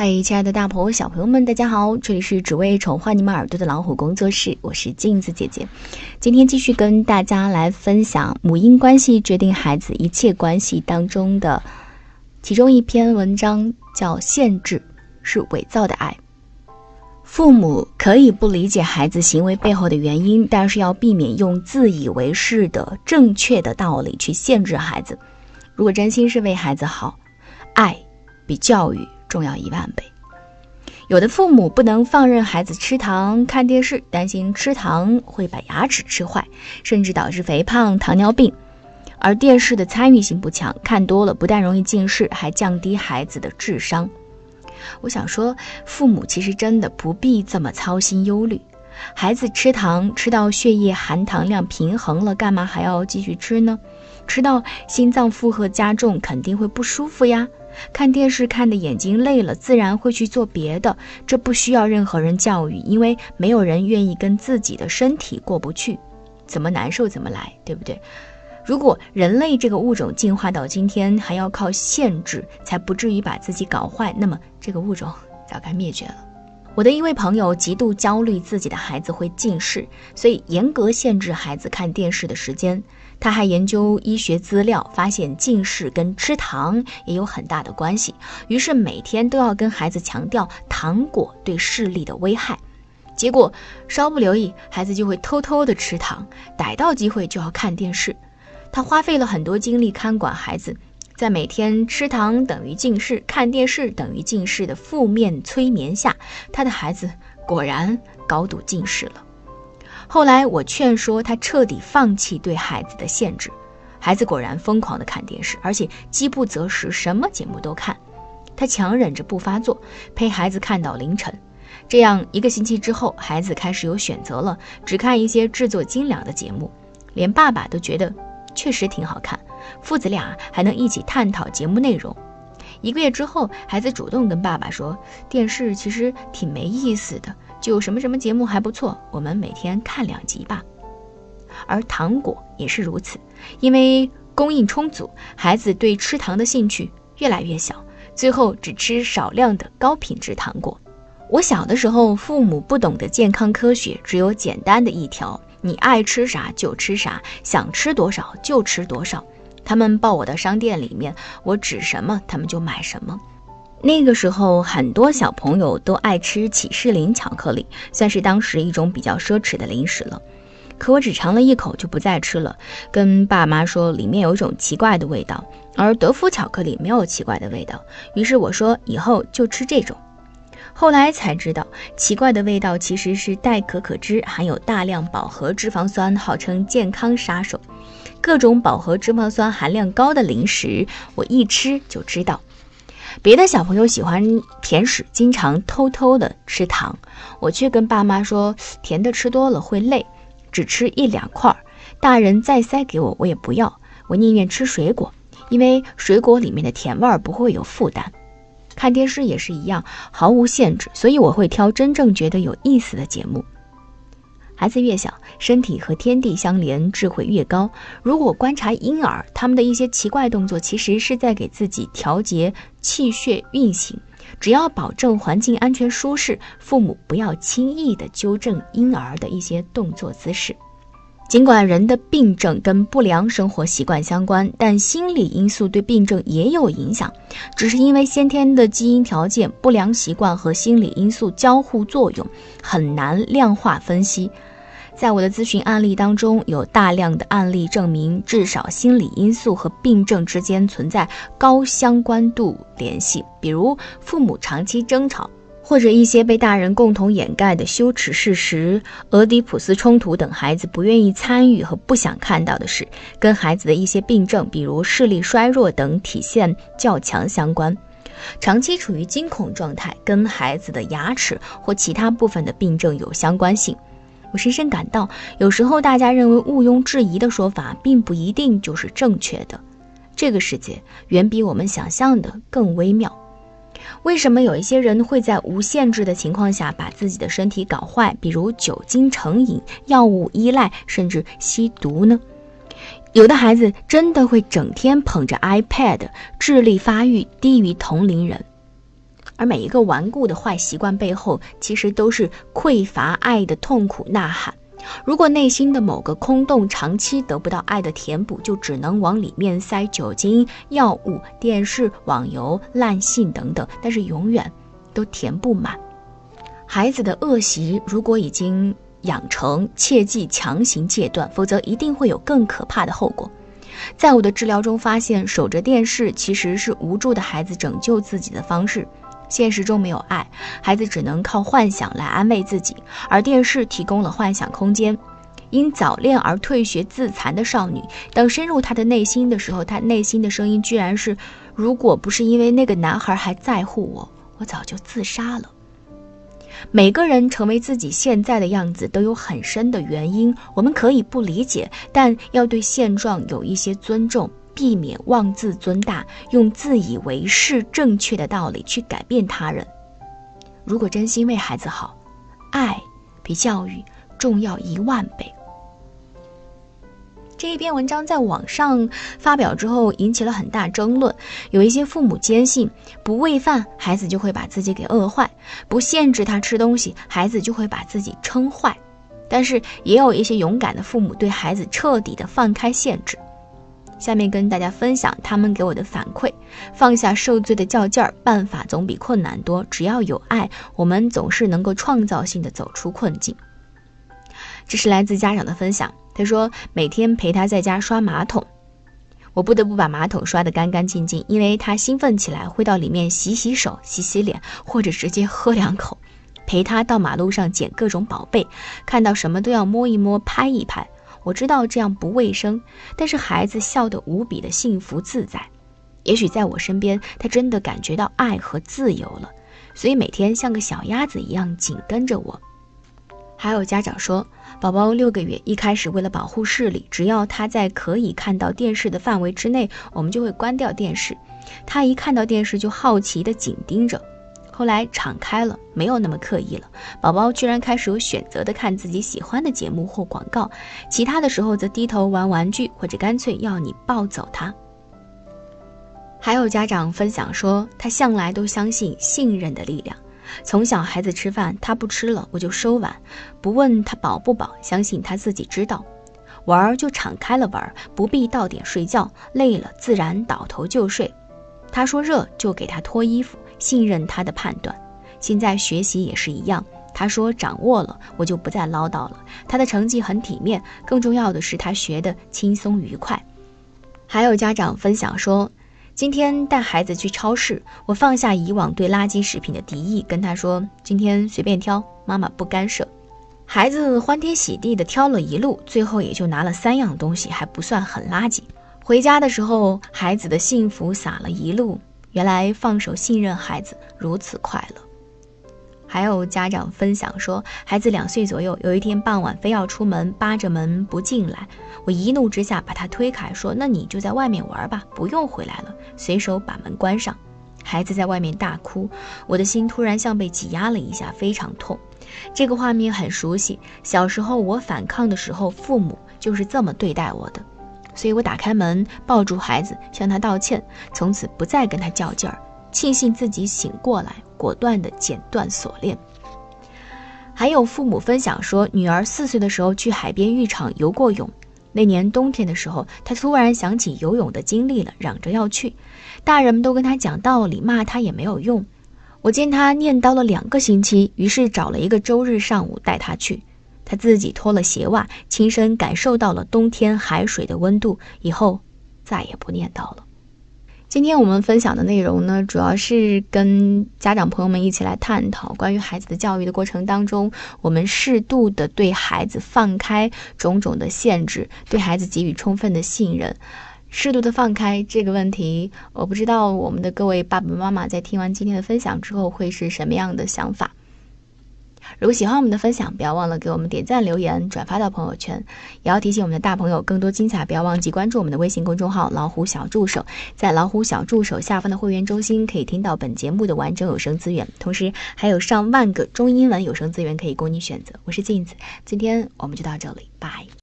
嗨，亲爱的大朋友、小朋友们，大家好！这里是只为宠坏你们耳朵的老虎工作室，我是镜子姐姐。今天继续跟大家来分享母婴关系决定孩子一切关系当中的其中一篇文章，叫《限制是伪造的爱》。父母可以不理解孩子行为背后的原因，但是要避免用自以为是的正确的道理去限制孩子。如果真心是为孩子好，爱比教育。重要一万倍。有的父母不能放任孩子吃糖、看电视，担心吃糖会把牙齿吃坏，甚至导致肥胖、糖尿病。而电视的参与性不强，看多了不但容易近视，还降低孩子的智商。我想说，父母其实真的不必这么操心忧虑。孩子吃糖吃到血液含糖量平衡了，干嘛还要继续吃呢？吃到心脏负荷加重，肯定会不舒服呀。看电视看的眼睛累了，自然会去做别的。这不需要任何人教育，因为没有人愿意跟自己的身体过不去，怎么难受怎么来，对不对？如果人类这个物种进化到今天还要靠限制才不至于把自己搞坏，那么这个物种早该灭绝了。我的一位朋友极度焦虑自己的孩子会近视，所以严格限制孩子看电视的时间。他还研究医学资料，发现近视跟吃糖也有很大的关系。于是每天都要跟孩子强调糖果对视力的危害。结果稍不留意，孩子就会偷偷的吃糖，逮到机会就要看电视。他花费了很多精力看管孩子，在每天吃糖等于近视、看电视等于近视的负面催眠下，他的孩子果然高度近视了。后来我劝说他彻底放弃对孩子的限制，孩子果然疯狂的看电视，而且饥不择食，什么节目都看。他强忍着不发作，陪孩子看到凌晨。这样一个星期之后，孩子开始有选择了，只看一些制作精良的节目，连爸爸都觉得确实挺好看。父子俩还能一起探讨节目内容。一个月之后，孩子主动跟爸爸说，电视其实挺没意思的。就什么什么节目还不错，我们每天看两集吧。而糖果也是如此，因为供应充足，孩子对吃糖的兴趣越来越小，最后只吃少量的高品质糖果。我小的时候，父母不懂得健康科学，只有简单的一条：你爱吃啥就吃啥，想吃多少就吃多少。他们抱我到商店里面，我指什么他们就买什么。那个时候，很多小朋友都爱吃起士林巧克力，算是当时一种比较奢侈的零食了。可我只尝了一口就不再吃了，跟爸妈说里面有一种奇怪的味道，而德芙巧克力没有奇怪的味道。于是我说以后就吃这种。后来才知道，奇怪的味道其实是代可可脂，含有大量饱和脂肪酸，号称健康杀手。各种饱和脂肪酸含量高的零食，我一吃就知道。别的小朋友喜欢甜食，经常偷偷的吃糖，我却跟爸妈说，甜的吃多了会累，只吃一两块儿。大人再塞给我，我也不要，我宁愿吃水果，因为水果里面的甜味儿不会有负担。看电视也是一样，毫无限制，所以我会挑真正觉得有意思的节目。孩子越小，身体和天地相连，智慧越高。如果观察婴儿，他们的一些奇怪动作，其实是在给自己调节气血运行。只要保证环境安全舒适，父母不要轻易的纠正婴儿的一些动作姿势。尽管人的病症跟不良生活习惯相关，但心理因素对病症也有影响。只是因为先天的基因条件、不良习惯和心理因素交互作用，很难量化分析。在我的咨询案例当中，有大量的案例证明，至少心理因素和病症之间存在高相关度联系。比如，父母长期争吵，或者一些被大人共同掩盖的羞耻事实、俄狄浦斯冲突等孩子不愿意参与和不想看到的事，跟孩子的一些病症，比如视力衰弱等体现较强相关。长期处于惊恐状态，跟孩子的牙齿或其他部分的病症有相关性。我深深感到，有时候大家认为毋庸置疑的说法，并不一定就是正确的。这个世界远比我们想象的更微妙。为什么有一些人会在无限制的情况下把自己的身体搞坏，比如酒精成瘾、药物依赖，甚至吸毒呢？有的孩子真的会整天捧着 iPad，智力发育低于同龄人。而每一个顽固的坏习惯背后，其实都是匮乏爱的痛苦呐喊。如果内心的某个空洞长期得不到爱的填补，就只能往里面塞酒精、药物、电视、网游、烂信等等，但是永远都填不满。孩子的恶习如果已经养成，切忌强行戒断，否则一定会有更可怕的后果。在我的治疗中发现，守着电视其实是无助的孩子拯救自己的方式。现实中没有爱，孩子只能靠幻想来安慰自己，而电视提供了幻想空间。因早恋而退学自残的少女，当深入她的内心的时候，她内心的声音居然是：如果不是因为那个男孩还在乎我，我早就自杀了。每个人成为自己现在的样子都有很深的原因，我们可以不理解，但要对现状有一些尊重。避免妄自尊大，用自以为是正确的道理去改变他人。如果真心为孩子好，爱比教育重要一万倍。这一篇文章在网上发表之后引起了很大争论。有一些父母坚信，不喂饭孩子就会把自己给饿坏，不限制他吃东西，孩子就会把自己撑坏。但是也有一些勇敢的父母对孩子彻底的放开限制。下面跟大家分享他们给我的反馈：放下受罪的较劲儿，办法总比困难多。只要有爱，我们总是能够创造性的走出困境。这是来自家长的分享。他说，每天陪他在家刷马桶，我不得不把马桶刷得干干净净，因为他兴奋起来会到里面洗洗手、洗洗脸，或者直接喝两口。陪他到马路上捡各种宝贝，看到什么都要摸一摸、拍一拍。我知道这样不卫生，但是孩子笑得无比的幸福自在。也许在我身边，他真的感觉到爱和自由了，所以每天像个小鸭子一样紧跟着我。还有家长说，宝宝六个月，一开始为了保护视力，只要他在可以看到电视的范围之内，我们就会关掉电视。他一看到电视就好奇地紧盯着。后来敞开了，没有那么刻意了。宝宝居然开始有选择的看自己喜欢的节目或广告，其他的时候则低头玩玩具，或者干脆要你抱走他。还有家长分享说，他向来都相信信任的力量。从小孩子吃饭，他不吃了，我就收碗，不问他饱不饱，相信他自己知道。玩儿就敞开了玩，不必到点睡觉，累了自然倒头就睡。他说热就给他脱衣服。信任他的判断，现在学习也是一样。他说掌握了，我就不再唠叨了。他的成绩很体面，更重要的是他学得轻松愉快。还有家长分享说，今天带孩子去超市，我放下以往对垃圾食品的敌意，跟他说今天随便挑，妈妈不干涉。孩子欢天喜地的挑了一路，最后也就拿了三样东西，还不算很垃圾。回家的时候，孩子的幸福撒了一路。原来放手信任孩子如此快乐。还有家长分享说，孩子两岁左右，有一天傍晚非要出门，扒着门不进来。我一怒之下把他推开，说：“那你就在外面玩吧，不用回来了。”随手把门关上。孩子在外面大哭，我的心突然像被挤压了一下，非常痛。这个画面很熟悉，小时候我反抗的时候，父母就是这么对待我的。所以我打开门，抱住孩子，向他道歉，从此不再跟他较劲儿。庆幸自己醒过来，果断地剪断锁链。还有父母分享说，女儿四岁的时候去海边浴场游过泳，那年冬天的时候，她突然想起游泳的经历了，嚷着要去。大人们都跟她讲道理，骂她也没有用。我见他念叨了两个星期，于是找了一个周日上午带他去。他自己脱了鞋袜，亲身感受到了冬天海水的温度，以后再也不念叨了。今天我们分享的内容呢，主要是跟家长朋友们一起来探讨关于孩子的教育的过程当中，我们适度的对孩子放开种种的限制，对孩子给予充分的信任，适度的放开这个问题，我不知道我们的各位爸爸妈妈在听完今天的分享之后会是什么样的想法。如果喜欢我们的分享，不要忘了给我们点赞、留言、转发到朋友圈。也要提醒我们的大朋友，更多精彩，不要忘记关注我们的微信公众号“老虎小助手”。在“老虎小助手”下方的会员中心，可以听到本节目的完整有声资源，同时还有上万个中英文有声资源可以供你选择。我是镜子，今天我们就到这里，拜。